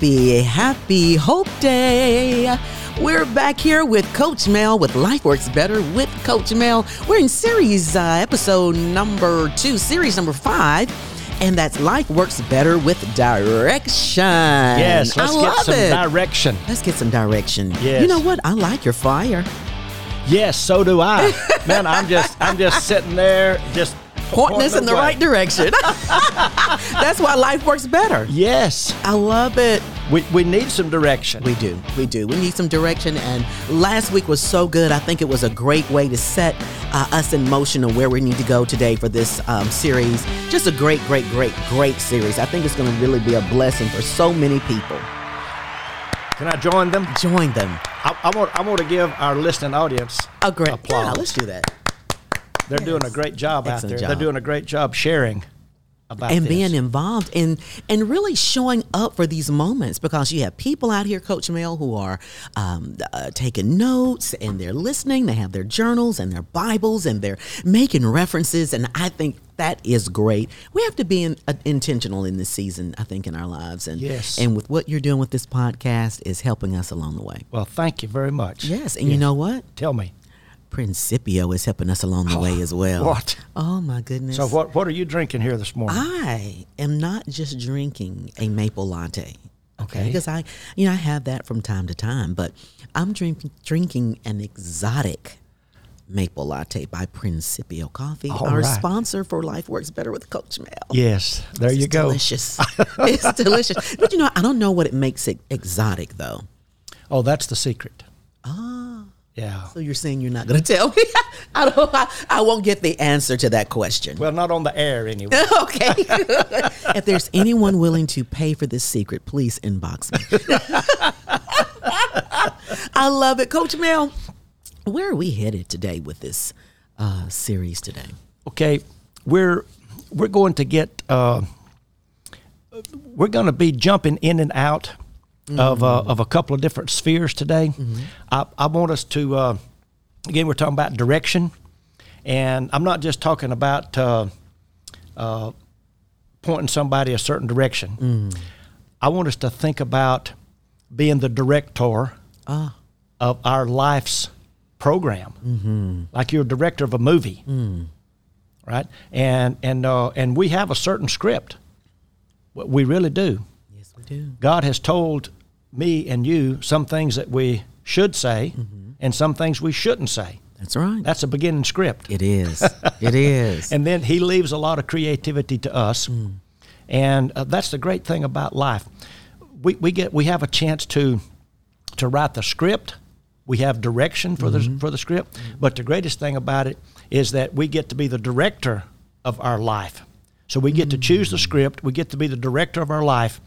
happy, happy Hope Day. We're back here with Coach Mel with Life Works Better with Coach Mel. We're in series uh, episode number two, series number five, and that's Life Works Better with Direction. Yes, let's I get love some it. direction. Let's get some direction. Yes. You know what? I like your fire. Yes, so do I. Man, I'm just I'm just sitting there just Pointing us in the right direction. that's why life works better. Yes. I love it. We, we need some direction. We do. We do. We need some direction. And last week was so good. I think it was a great way to set uh, us in motion on where we need to go today for this um, series. Just a great, great, great, great series. I think it's going to really be a blessing for so many people. Can I join them? Join them. I, I want I want to give our listening audience A great applause. Yeah, let's do that. They're doing a great job out there. job. They're doing a great job sharing about and this. being involved and and really showing up for these moments because you have people out here, Coach Mel, who are um, uh, taking notes and they're listening. They have their journals and their Bibles and they're making references, and I think that is great. We have to be in, uh, intentional in this season, I think, in our lives, and Yes. and with what you're doing with this podcast is helping us along the way. well, thank you very much. Yes, and you know what? Tell me. Principio is helping us along the way oh, as well. what? Oh my goodness! So what what are you drinking here this morning? I am not just drinking a maple latte. Okay. Okay. Because I, you know, I have that from time to time, but I'm drinking drinking an exotic maple latte by Principio Coffee, All our right. sponsor for Life Works Better with Coach Mel. yes, there you go. Delicious. it's delicious. But you know, I don't know what it makes it exotic though. Oh, that's the secret. Ah. Yeah. So you're saying you're not going to tell me? I don't. I, I won't get the answer to that question. Well, not on the air anyway. okay. if there's anyone willing to pay for this secret, please inbox me. I love it. Coach Mel, where are we headed today with this uh, series today? okay, we're we're going to get uh, we're going to be jumping in and out of uh, of a couple of different spheres today. I, I want us to uh, again we're talking about direction, and I'm not just talking about uh, uh, pointing somebody a certain direction. I want us to think about being the director Ah. of our life's program, mm-hmm. like you're a director of a movie right? And and uh, and we have a certain script. We really do. Yes, we do. God has told me and you some things that we should say, mm-hmm. and some things we shouldn't say. That's right. That's a beginning script. it is. It is. And then He leaves a lot of creativity to us, mm. and uh, that's the great thing about life. We we get we have a chance to to write the script. We have direction for the mm-hmm. for the script, but the greatest thing about it is that we get to be the director of our life. So we get to mm. choose the script. We get to be the director of our life.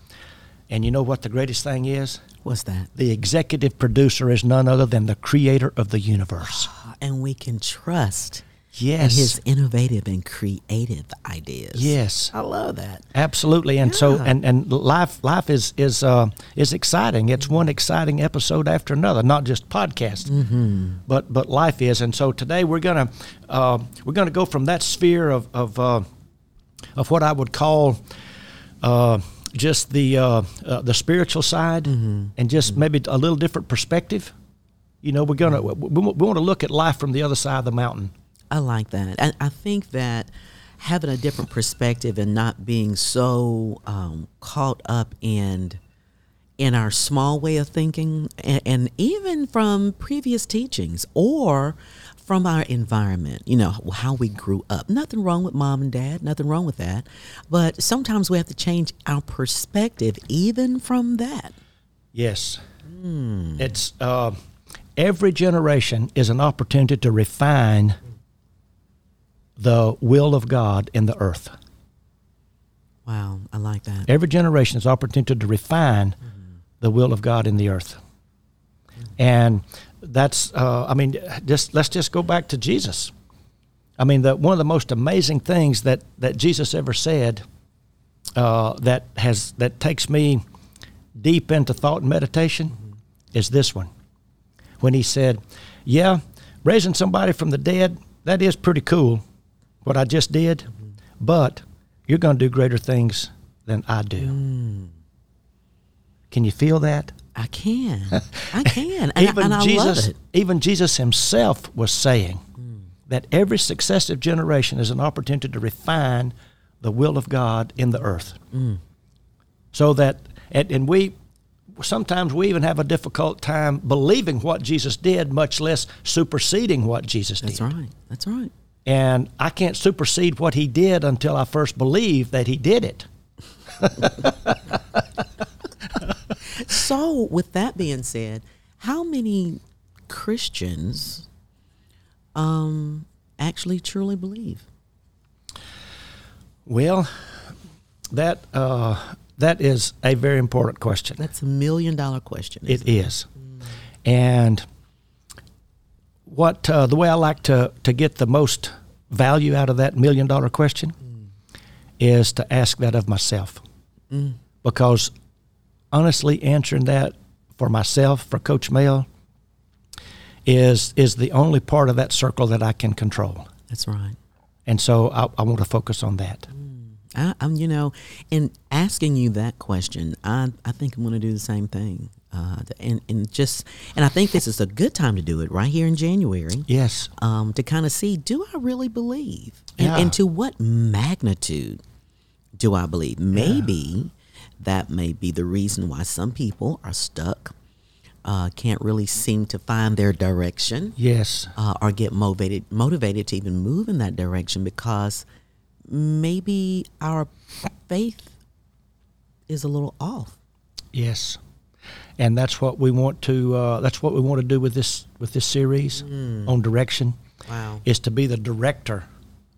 And you know what the greatest thing is? What's that? The executive producer is none other than the creator of the universe. And we can trust in Yes. his innovative and creative ideas. Yes. I love that. Absolutely, and so and and life life is is uh, is exciting. It's one exciting episode after another, not just podcast, Mm-hmm. but but life is. And so today we're gonna uh, we're gonna go from that sphere of of uh, of what I would call uh, just the uh, uh, the spiritual side, Mm-hmm. and just maybe a little different perspective. You know, we're gonna we, we want to look at life from the other side of the mountain. I like that. And I think that having a different perspective and not being so um, caught up in in our small way of thinking and, and even from previous teachings or from our environment, you know, how we grew up. Nothing wrong with mom and dad, nothing wrong with that. But sometimes we have to change our perspective even from that. Yes. It's uh, every generation is an opportunity to refine the will of God in the earth. Wow, I like that. Every generation is an opportunity to refine the will of God in the earth. And that's, uh, I mean, just let's just go back to Jesus. I mean, the, one of the most amazing things that, that Jesus ever said uh, that has that takes me deep into thought and meditation is this one. When he said, "Yeah, raising somebody from the dead that is pretty cool, what I just did, but you're going to do greater things than I do." Can you feel that? I can. I can. And, even I, and I Jesus, love it. even Jesus himself was saying mm. that every successive generation is an opportunity to refine the will of God in the earth. Mm. So that, and, and we, sometimes we even have a difficult time believing what Jesus did, much less superseding what Jesus That's did. That's right. That's right. And I can't supersede what he did until I first believe that he did it. So, with that being said, how many Christians um, actually truly believe? Well, that uh, that is a very important question. That's a million dollar question. It is, and what uh, the way I like to to get the most value out of that million dollar question is to ask that of myself, because honestly, answering that for myself for Coach Mel is is the only part of that circle that I can control, That's right. and so I, I want to focus on that. I, I'm, you know, in asking you that question, I, I think I'm going to do the same thing. Uh, and, and just, and I think this is a good time to do it right here in January. Yes, Um, to kind of see, do I really believe? And, Yeah. and to what magnitude do I believe? Maybe that may be the reason why some people are stuck, uh, can't really seem to find their direction yes, uh, or get motivated motivated to even move in that direction because maybe our faith is a little off. yes, and that's what we want to. Uh, that's what we want to do with this with this series on direction. Wow. is to be the director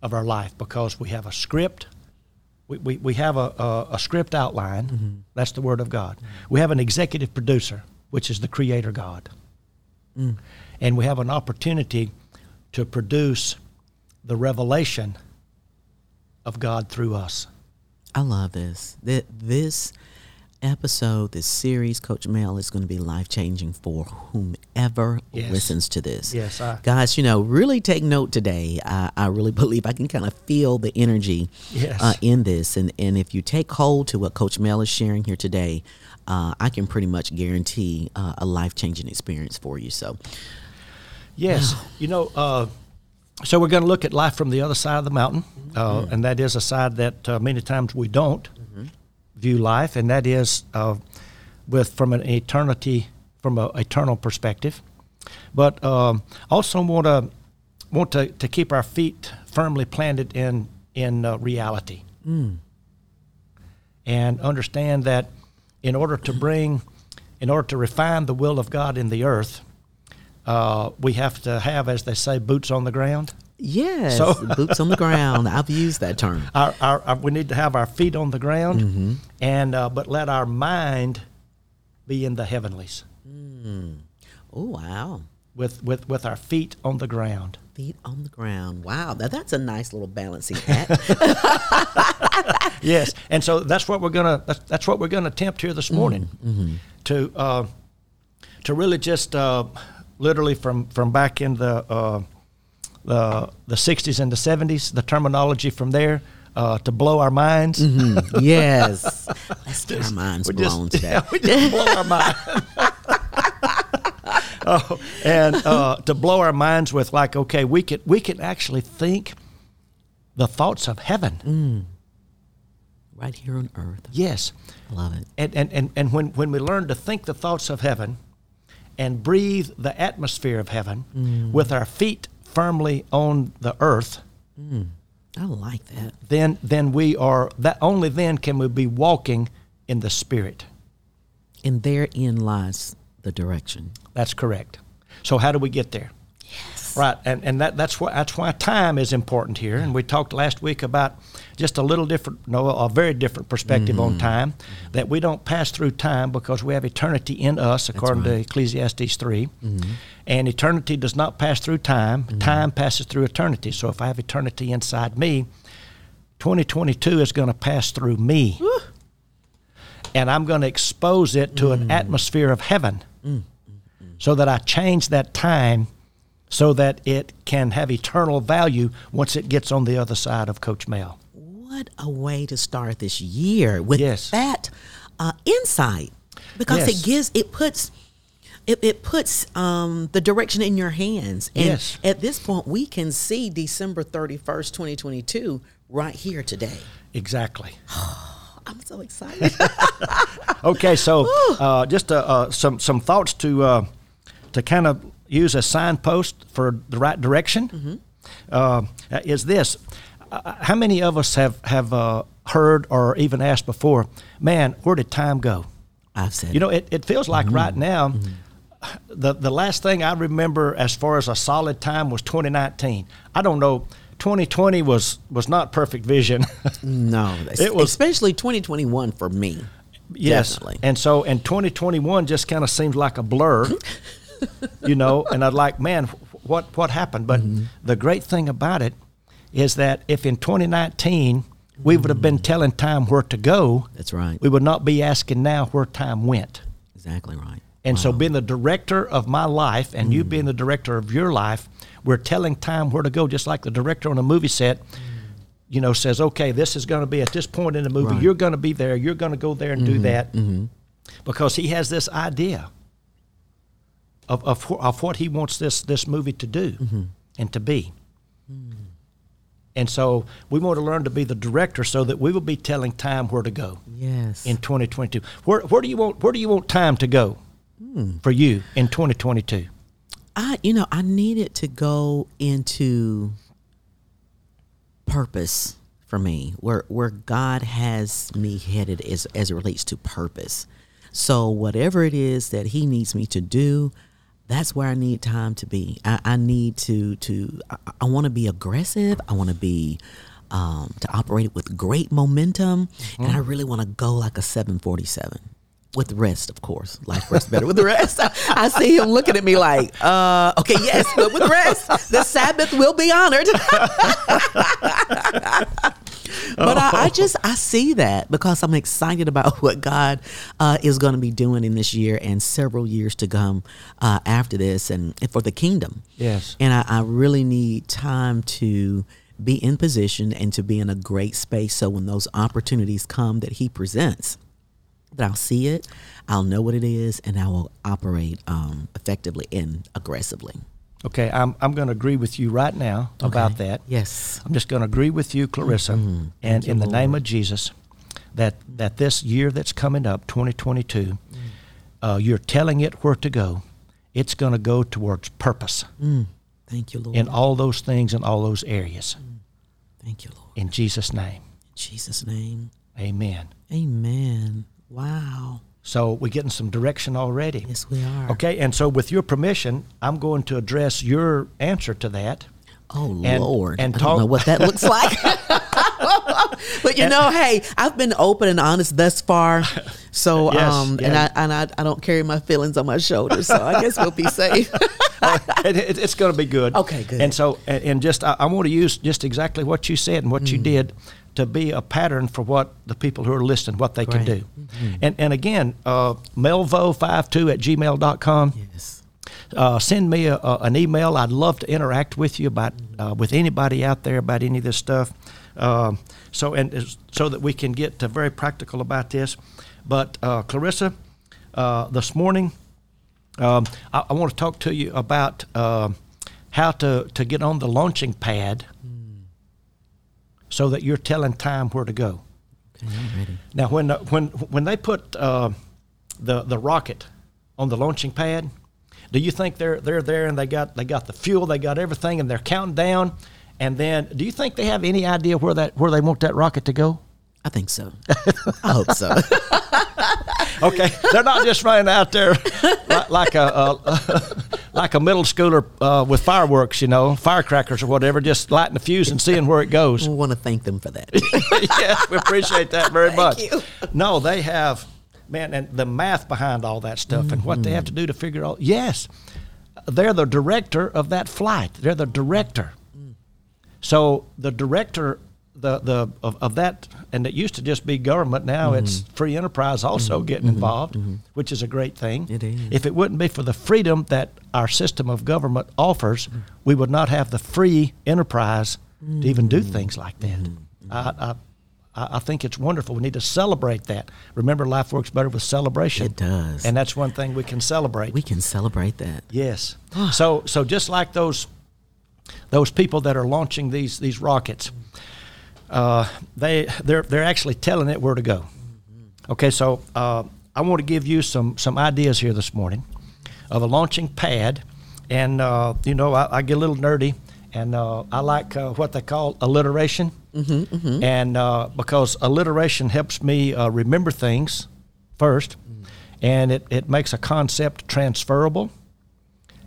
of our life because we have a script. We, we, we have a, a, a script outline. Mm-hmm. That's the Word of God. We have an executive producer, which is the Creator God. Mm. And we have an opportunity to produce the revelation of God through us. I love this. That this episode, this series, Coach Mel, is going to be life changing for whomever Yes. listens to this. Yes, I- guys, you know, really take note today. I, I really believe I can kind of feel the energy Yes. uh, in this, and and if you take hold to what Coach Mel is sharing here today, uh, I can pretty much guarantee uh, a life changing experience for you. So, Yes, you know. Uh, so we're going to look at life from the other side of the mountain, uh, and that is a side that uh, many times we don't view life, and that is uh, with from an eternity, from an eternal perspective. But um, also want to want to, to keep our feet firmly planted in in uh, reality, and understand that in order to bring, in order to refine the will of God in the earth, uh, we have to have, as they say, boots on the ground. Yes, So- boots on the ground. I've used that term. Our, our, our, we need to have our feet on the ground, and uh, but let our mind be in the heavenlies, Oh wow. with, with, with our feet on the ground. Feet on the ground. Wow, that, that's a nice little balancing act. Yes, and so that's what we're gonna that's, that's what we're gonna attempt here this morning to uh, to really just uh, literally from from back in the uh, the the '60s and the '70s, the terminology from there. Uh, to blow our minds, yes. Let's get our minds blown just, today. yeah, we just blow our mind. oh, and uh, to blow our minds with like, okay, we can we can actually think the thoughts of heaven. Right here on earth. Yes, I love it. and and, and, and when, when we learn to think the thoughts of heaven and breathe the atmosphere of heaven with our feet firmly on the earth, mm, I like that. then then we are that only then can we be walking in the spirit. And therein lies the direction. That's correct. So how do we get there? Yes. Right, and, and that, that's why that's why time is important here. And we talked last week about just a little different, no, a very different perspective on mm-hmm. time. That we don't pass through time because we have eternity in us, according to Ecclesiastes 3 mm-hmm. And eternity does not pass through time. Mm-hmm. Time passes through eternity. So if I have eternity inside me, 2022 is going to pass through me, and I'm going to expose it to an mm. atmosphere of heaven mm. so that I change that time so that it can have eternal value once it gets on the other side of Coach Mel. What a way to start this year with Yes. that uh, insight. because Yes. it gives it puts it, it puts um, the direction in your hands and Yes. at this point we can see december 31st 2022 right here today Exactly. i'm so excited Okay, so uh, just uh, uh, some some thoughts to uh, to kind of use a signpost for the right direction uh, is this: uh, How many of us have have uh, heard or even asked before? Man, where did time go? i've said You know, it, it feels like right now. The, the last thing I remember as far as a solid time was 2019. I don't know. 2020 was was not perfect vision. no It was- especially 2021 for me Yes. Definitely. And so, and 2021 just kind of seems like a blur, you know. And I'd like, man, what what happened? But Mm-hmm. the great thing about it is that if in 2019 we would have been mm. telling time where to go, that's right we would not be asking now where time went. exactly right And so, being the director of my life, and you mm. being the director of your life, we're telling time where to go, just like the director on a movie set. Mm. You know, says, okay, this is going to be at this point in the movie. Right. You're going to be there. You're going to go there and do mm-hmm. that, mm-hmm. because he has this idea of of, of what he wants this this movie to do mm-hmm. and to be. Mm. And so we want to learn to be the director, so that we will be telling time where to go yes in 2022. Where where do you want where do you want time to go hmm. for you in 2022? I, you know, I needed to go into purpose for me, where where God has me headed as as it relates to purpose. So whatever it is that He needs me to do, that's where I need time to be. I, I need to to I, I want to be aggressive. I want to be um, to operate with great momentum, and I really want to go like a seven forty seven. With the rest, of course. Life rests better with the rest. I see him looking at me like, uh, okay, yes, but with the rest, the Sabbath will be honored. but I, I just I see that because I'm excited about what God uh, is going to be doing in this year and several years to come uh, after this, and, and for the kingdom. Yes. And I, I really need time to be in position and to be in a great space. So when those opportunities come that He presents, I'll see it, I'll know what it is, and I will operate um, effectively and aggressively. Okay, I'm I'm going to agree with you right now about that. Yes. I'm just going to agree with you, Clarissa, and you, in the name of Jesus, that that this year that's coming up, 2022, uh, you're telling it where to go. It's going to go towards purpose Mm. Thank you, Lord. in all those things and all those areas. Thank you, Lord. In Jesus' name, In Jesus' name. Amen. Amen. Wow. So we're getting some direction already. Yes, we are. Okay, and so with your permission, I'm going to address your answer to that. Oh And- Lord, and I talk- don't know what that looks like. but you know, hey, I've been open and honest thus far. So, Yes, um, and. I and I, I don't carry my feelings on my shoulders. So I guess we'll be safe. it, it- it's going to be good. Okay, good. And so, and, and just I, I want to use just exactly what you said and what Mm. you did to be a pattern for what the people who are listening, what they can Great. Mm-hmm. do. And and again, uh, melvo52 at gmail.com. yes. Uh, send me a, a, an email. I'd love to interact with you about uh, with anybody out there about any of this stuff. Um, so and so that we can get very practical about this. But uh, Clarissa, uh, this morning, um, I, I want to talk to you about uh, how to to get on the launching pad, so that you're telling time where to go. Okay, Now, when uh, when when they put uh, the the rocket on the launching pad, do you think they're they're there and they got they got the fuel, they got everything, and they're counting down? And then, do you think they have any idea where that where they want that rocket to go? I think so. I hope so. Okay, they're not just running out there like, like a, a like a middle schooler uh, with fireworks, you know, firecrackers or whatever, just lighting the fuse and seeing where it goes. We want to thank them for that. yes, we appreciate that very Thank much. you. No, they have, man, and the math behind all that stuff and what they have to do to figure out. Yes, they're the director of that flight. They're the director. So the director, the the of, of that, and it used to just be government. Now it's mm-hmm. free enterprise also mm-hmm. getting mm-hmm. involved, which is a great thing. It is. If it wouldn't be for the freedom that our system of government offers, mm. we would not have the free enterprise to even do mm. things like that. I, I, I, I think it's wonderful. We need to celebrate that. Remember, life works better with celebration. It does. and that's one thing we can celebrate. we can celebrate that. Yes. Ah. so so just like those those people that are launching these these rockets, uh, they they're they're actually telling it where to go. Okay, so uh, I want to give you some some ideas here this morning of a launching pad, and uh, you know I, I get a little nerdy, and uh, I like uh, what they call alliteration, mm-hmm, and uh, because alliteration helps me uh, remember things first, and it, it makes a concept transferable,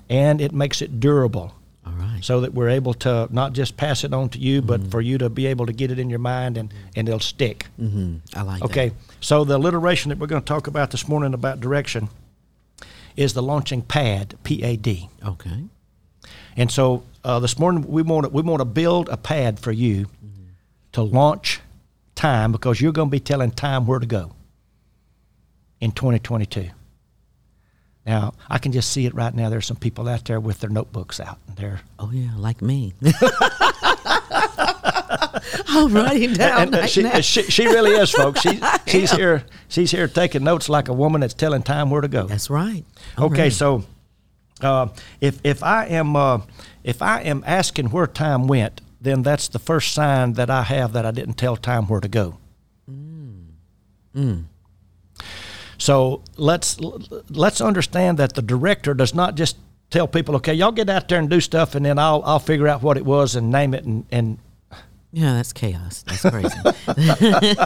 and it makes it durable right. so that we're able to not just pass it on to you, but for you to be able to get it in your mind and, and it'll stick. hmm I like Okay, that. Okay. So the alliteration that we're going to talk about this morning about direction is the launching pad, P A D. Okay. And so uh, this morning we want to, we want to build a pad for you to launch time because you're going to be telling time where to go in 2022. Now I can just see it right now. There's some people out there with their notebooks out, and they're Oh yeah, like me. I'm writing down and, uh, right she, now. she, she really is, folks. She, she's here. She's here taking notes like a woman that's telling time where to go. That's right. I'm Okay, ready. so uh, if if I am uh, if I am asking where time went, then that's the first sign that I have that I didn't tell time where to go. So let's let's understand that the director does not just tell people, okay, y'all get out there and do stuff, and then I'll I'll figure out what it was and name it and and yeah, that's chaos. That's crazy,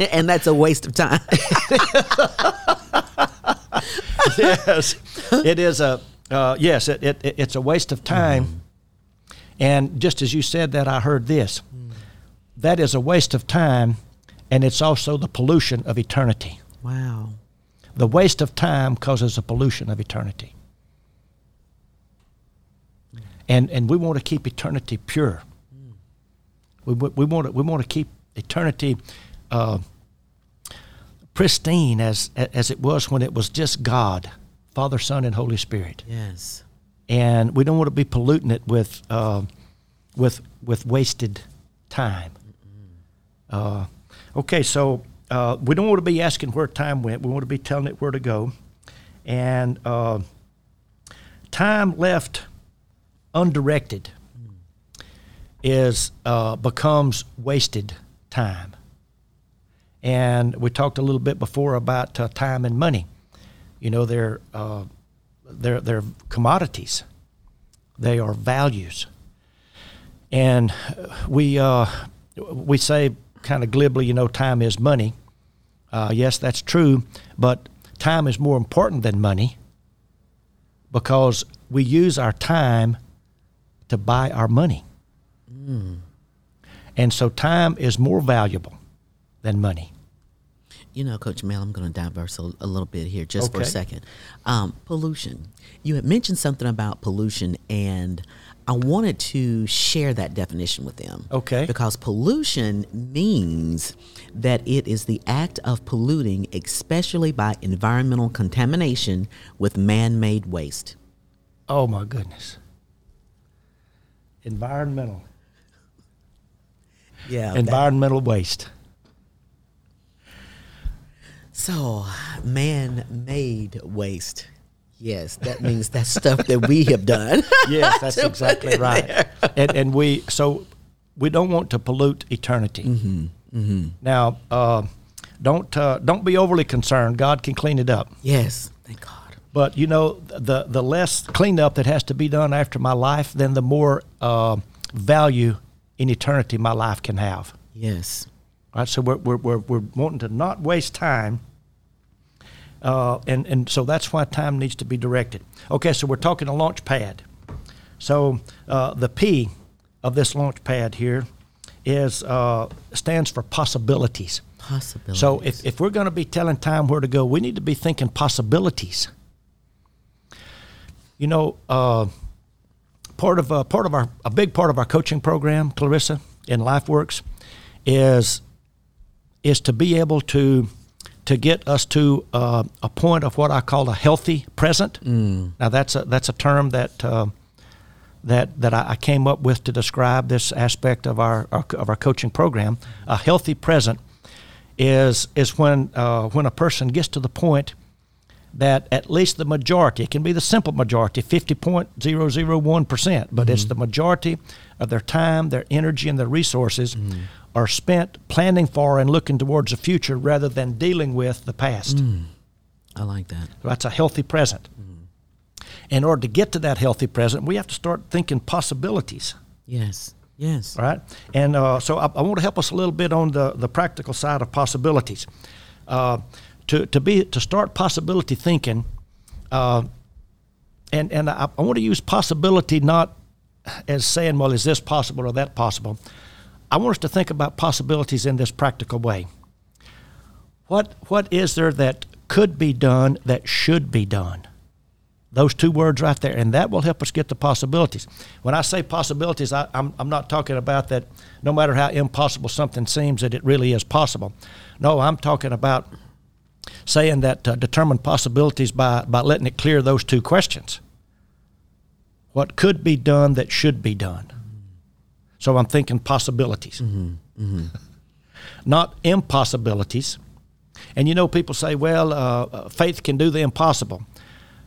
and that's a waste of time. yes, it is a uh, yes. It, it, it's a waste of time. And just as you said that, I heard this. That is a waste of time, and it's also the pollution of eternity. Wow. The waste of time causes a pollution of eternity. And and we want to keep eternity pure. We, we, we want to we want to keep eternity uh, pristine as as it was when it was just God, Father, Son, and Holy Spirit. Yes. And we don't want to be polluting it with uh, with with wasted time. Uh, okay, so uh, we don't want to be asking where time went. We want to be telling it where to go. And uh, time left undirected is uh, becomes wasted time. And we talked a little bit before about uh, time and money. You know, they're uh, they're they're commodities. They are values. And we uh, we say kind of glibly, you know, time is money. Uh, yes, that's true, but time is more important than money because we use our time to buy our money. And so time is more valuable than money. You know, Coach Mel, I'm going to diverse a, a little bit here just for a second. Um, pollution. You had mentioned something about pollution, and I wanted to share that definition with them. Okay. Because pollution means that it is the act of polluting, especially by environmental contamination with man made waste. Oh my goodness. Environmental. Yeah. Environmental waste. So, man made waste. Yes, that means that stuff that we have done. Yes, that's exactly right. And, and we so we don't want to pollute eternity. Mm-hmm. Now, uh, don't uh, don't be overly concerned. God can clean it up. Yes, thank God. But you know, the the less cleanup that has to be done after my life, then the more uh, value in eternity my life can have. Yes. Right, so we're, we're, we're, we're wanting to not waste time, uh, and, and so that's why time needs to be directed. Okay, so we're talking a launch pad. So uh, the P of this launch pad here is uh, stands for possibilities. Possibilities. So if, if we're going to be telling time where to go, we need to be thinking possibilities. You know, uh, part of uh, part of our a big part of our coaching program, Clarissa, in LifeWorks, is is to be able to to get us to uh, a point of what I call a healthy present. Now that's a that's a term that. Uh, that, that I came up with to describe this aspect of our, our of our coaching program, a healthy present, is is when uh, when a person gets to the point that at least the majority, it can be the simple majority, 50.001%, but it's the majority of their time, their energy, and their resources are spent planning for and looking towards the future rather than dealing with the past. I like that. That's a healthy present. In order to get to that healthy present, we have to start thinking possibilities. Yes. Yes. All right. And uh, so I, I want to help us a little bit on the, the practical side of possibilities. Uh, to, to be to start possibility thinking, uh, and and I, I want to use possibility not as saying, well, is this possible or that possible. I want us to think about possibilities in this practical way. What what is there that could be done that should be done? Those two words right there, and that will help us get the possibilities. When I say possibilities, I, I'm, I'm not talking about that no matter how impossible something seems, that it really is possible. No, I'm talking about saying that uh, determine possibilities by, by letting it clear those two questions. What could be done that should be done? So I'm thinking possibilities, not impossibilities. And you know, people say, well, uh, uh, faith can do the impossible.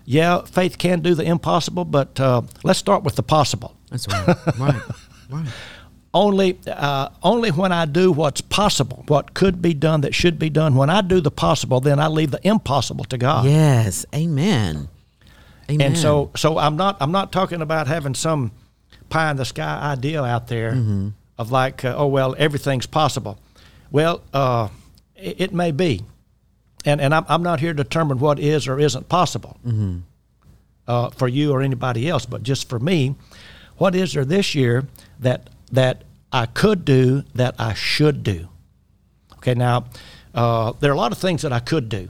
Yeah, faith can do the impossible, but uh, let's start with the possible. That's right. right. Right. Only, uh, only when I do what's possible, what could be done that should be done, when I do the possible, then I leave the impossible to God. Yes. Amen. Amen. And so, so I'm not, I'm not talking about having some pie in the sky idea out there Mm-hmm. of like, uh, oh well, everything's possible. Well, uh, it, it may be, and and I'm, I'm not here to determine what is or isn't possible Mm-hmm. uh, for you or anybody else, but just for me, what is there this year that that I could do that I should do? Okay, now uh, there are a lot of things that I could do,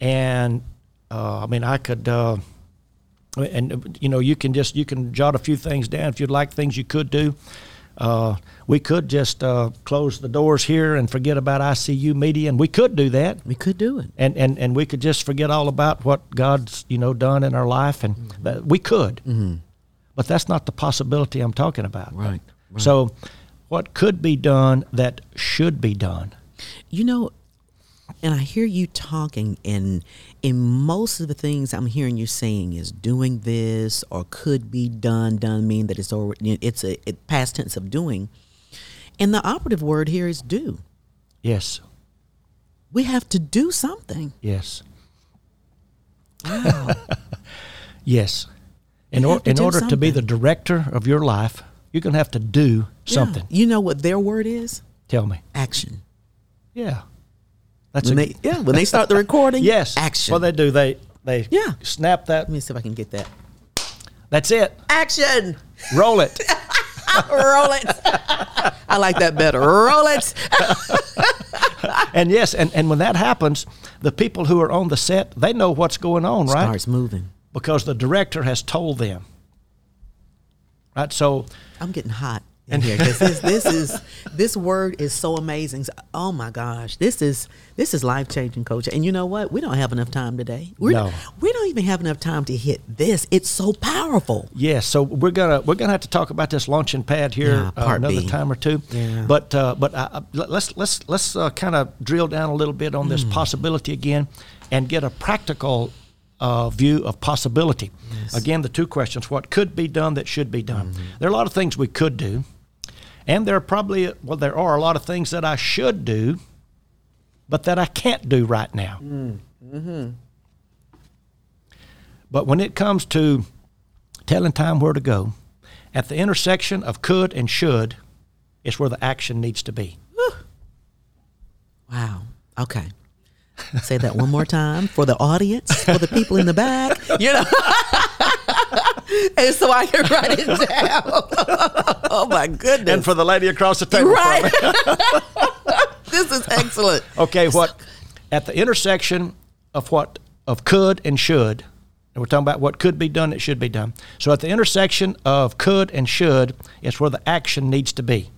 and uh, I mean I could. And you know you can just you can jot a few things down if you'd like things you could do uh, we could just uh, close the doors here and forget about ICU media, and we could do that, we could do it. and, and, and we could just forget all about what God's you know done in our life, and that we could, but that's not the possibility I'm talking about. Right, right. So, what could be done that should be done? You know, and I hear you talking, and in most of the things I'm hearing you saying is doing this or could be done. Done mean that it's already it's a it, past tense of doing, and the operative word here is do. Yes, We have to do something. yes, Wow. yes. In, or, in order to be the director of your life, you're going to have to do something. Yeah. You know what their word is? Tell me. Action. Yeah. That's When a, they yeah when they start the recording. yes. Action. Well, they do. They they Yeah. snap that. Let me see if I can get that. That's it. Action. Roll it. Roll it. I like that better. Roll it. and yes, and, and when that happens, the people who are on the set they know what's going on, right? Starts moving. Because the director has told them. Right. So I'm getting hot in here because this, this is this word is so amazing. Oh my gosh, this is this is life changing, coach. And you know what? We don't have enough time today. We're, No. we don't even have enough time to hit this. It's so powerful. Yes, so we're gonna we're gonna have to talk about this launching pad here Yeah, uh, another B. time or two. Yeah. But uh, but uh, uh, let's let's let's uh, kind of drill down a little bit on this possibility again, and get a practical uh, view of possibility. Again, the two questions: what could be done that should be done? Mm-hmm. There are a lot of things we could do, and there are probably well there are a lot of things that I should do, but that I can't do right now. Mm-hmm. But when it comes to telling time where to go, at the intersection of could and should is where the action needs to be. Wow. Okay. Say that one more time for the audience, for the people in the back. You know. and so I can write it down. oh my goodness. And for the lady across the table. right. this is excellent. Okay, what at the intersection of what of could and should, and we're talking about what could be done that should be done. So at the intersection of could and should is where the action needs to be.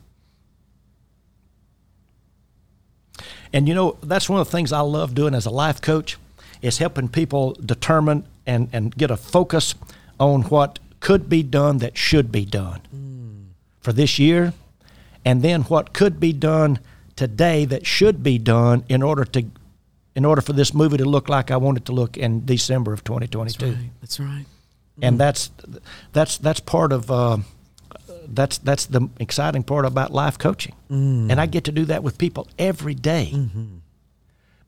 And you know, that's one of the things I love doing as a life coach is helping people determine and, and get a focus on what could be done that should be done for this year, and then what could be done today that should be done in order to in order for this movie to look like I want it to look in December of 2022. That's right. That's right. And that's that's that's part of uh, that's that's the exciting part about life coaching. Mm. And I get to do that with people every day. Mm-hmm.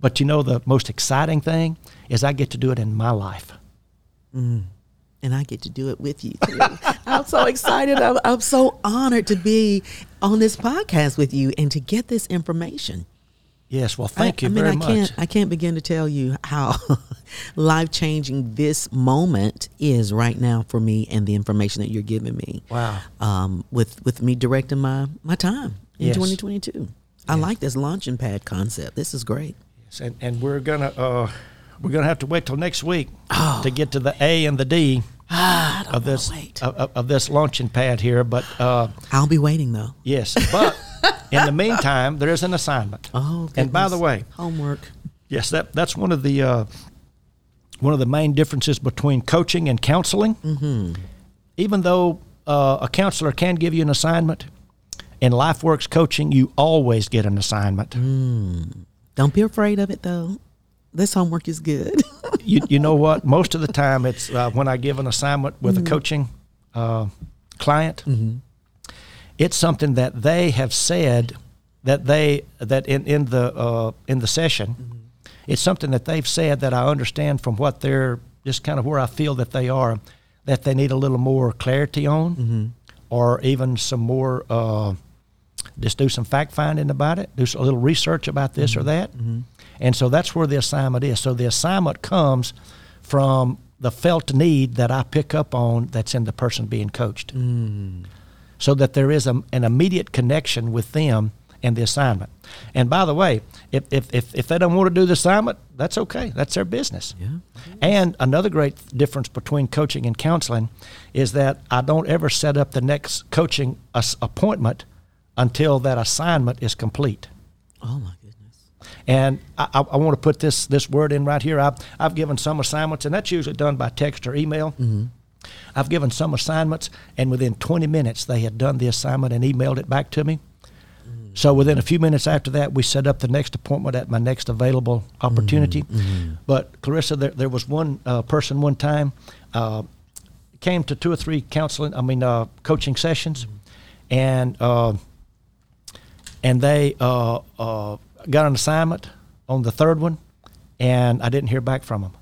But you know the most exciting thing is I get to do it in my life. And I get to do it with you. Too. I'm so excited. I'm, I'm so honored to be on this podcast with you and to get this information. Yes, well, thank I, you I mean, very I much. can't. I can't begin to tell you how life changing this moment is right now for me, and the information that you're giving me. Wow. Um, with with me directing my my time in Yes. 2022. I like this launching pad concept. This is great. Yes, and, and we're gonna uh, we're gonna have to wait till next week Oh. to get to the A and the D Ah, of this of, of- this launching pad here. But uh, I'll be waiting though. yes, but in the meantime, there is an assignment. Oh, and by the way, homework. yes, that that's one of the uh, one of the main differences between coaching and counseling. Mm-hmm. Even though uh, a counselor can give you an assignment, in LifeWorks coaching, you always get an assignment. Don't be afraid of it though. This homework is good. you, you know what? Most of the time, it's uh, when I give an assignment with a coaching uh, client. It's something that they have said that they that in in the uh, in the session. It's something that they've said that I understand from what they're just kind of where I feel that they are that they need a little more clarity on, or even some more. Uh, just do some fact finding about it, do a little research about this or that. And so that's where the assignment is. So the assignment comes from the felt need that I pick up on that's in the person being coached. Mm. So that there is a, an immediate connection with them and the assignment. And by the way, if, if, if, if they don't want to do the assignment, that's okay. That's their business. Yeah. And another great difference between coaching and counseling is that I don't ever set up the next coaching appointment until that assignment is complete. oh my. And I, I, I want to put this this word in right here. I've, I've given some assignments, and that's usually done by text or email. I've given some assignments, and within 20 minutes, they had done the assignment and emailed it back to me. So within a few minutes after that, we set up the next appointment at my next available opportunity. But Clarissa, there, there was one uh, person one time uh, came to two or three counseling, I mean, uh, coaching sessions, and uh, and they uh, uh, got an assignment on the third one, and I didn't hear back from them.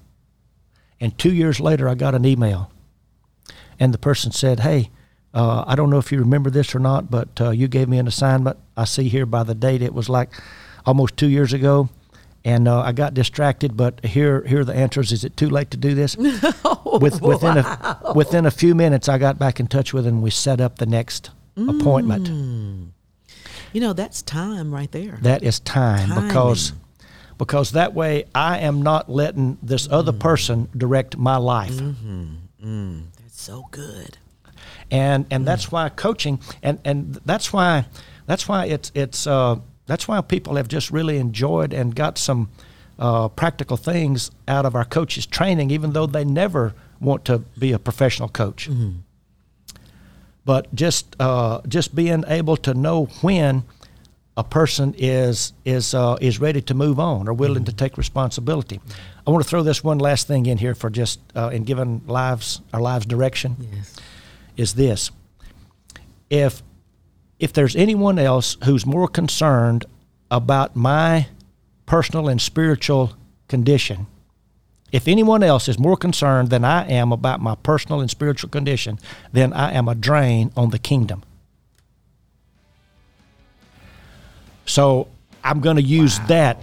And two years later, I got an email, and the person said, "Hey, uh, I don't know if you remember this or not, but uh, you gave me an assignment. I see here by the date it was like almost two years ago." And uh, I got distracted, but here, here are the answers. Is it too late to do this? With, within a within a few minutes, I got back in touch with, him and we set up the next appointment. You know, that's time right there. That is time because Timing. because that way I am not letting this other person direct my life. Mm-hmm. Mm. That's so good. And and that's why coaching and, and that's why that's why it's it's uh, that's why people have just really enjoyed and got some uh, practical things out of our coaches training even though they never want to be a professional coach. But just uh, just being able to know when a person is is uh, is ready to move on or willing to take responsibility. I want to throw this one last thing in here for just uh, in giving lives our lives direction Yes. is this: if if there's anyone else who's more concerned about my personal and spiritual condition, if anyone else is more concerned than I am about my personal and spiritual condition, then I am a drain on the kingdom. So I'm going to use that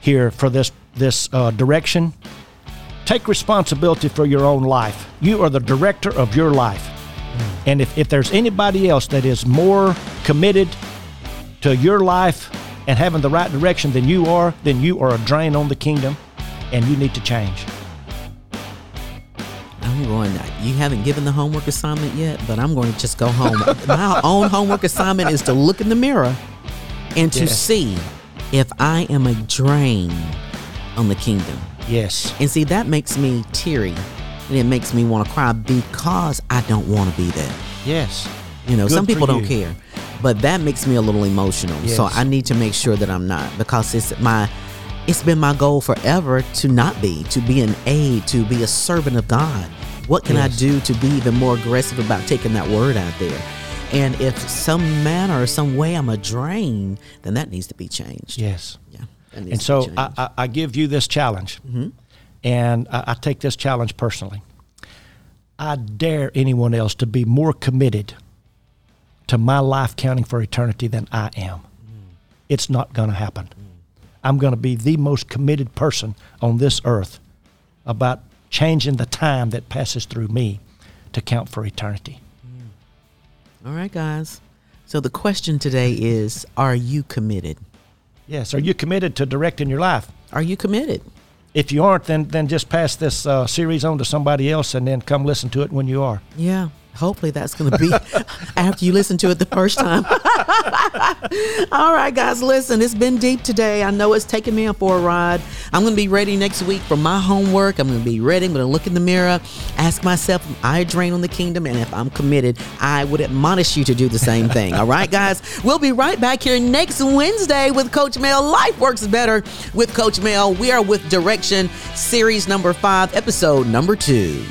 here for this this uh, direction. Take responsibility for your own life. You are the director of your life. And if, if there's anybody else that is more committed to your life and having the right direction than you are, then you are a drain on the kingdom and you need to change. I'm going. You haven't given the homework assignment yet, but I'm going to just go home. My own homework assignment is to look in the mirror and to Yes. see if I am a drain on the kingdom. Yes. And see, that makes me teary, and it makes me want to cry because I don't want to be there. Yes. You know, Good some people don't care, but that makes me a little emotional. Yes. So I need to make sure that I'm not because it's my it's been my goal forever to not be, to be an aid, to be a servant of God. What can Yes. I do to be even more aggressive about taking that word out there? And if some manner or some way I'm a drain, then that needs to be changed. Yes. Yeah. And so. I, I, I give you this challenge, mm-hmm. and I, I take this challenge personally. I dare anyone else to be more committed to my life counting for eternity than I am. Mm. It's not going to happen. Mm. I'm going to be the most committed person on this earth about changing the time that passes through me to count for eternity. All right, guys. So the question today is Are you committed? Yes. Are you committed to directing your life? Are you committed? If you aren't, then then just pass this uh, series on to somebody else, and then come listen to it when you are. Yeah. Hopefully that's going to be after you listen to it the first time. All right, guys, listen, it's been deep today. I know it's taking me for a ride. I'm going to be ready next week for my homework. I'm going to be ready. I'm going to look in the mirror, ask myself, am I drain on the kingdom? And if I'm committed, I would admonish you to do the same thing. All right, guys? We'll be right back here next Wednesday with Coach Mel. Life works better with Coach Mel. We are with Direction Series number five, episode number two.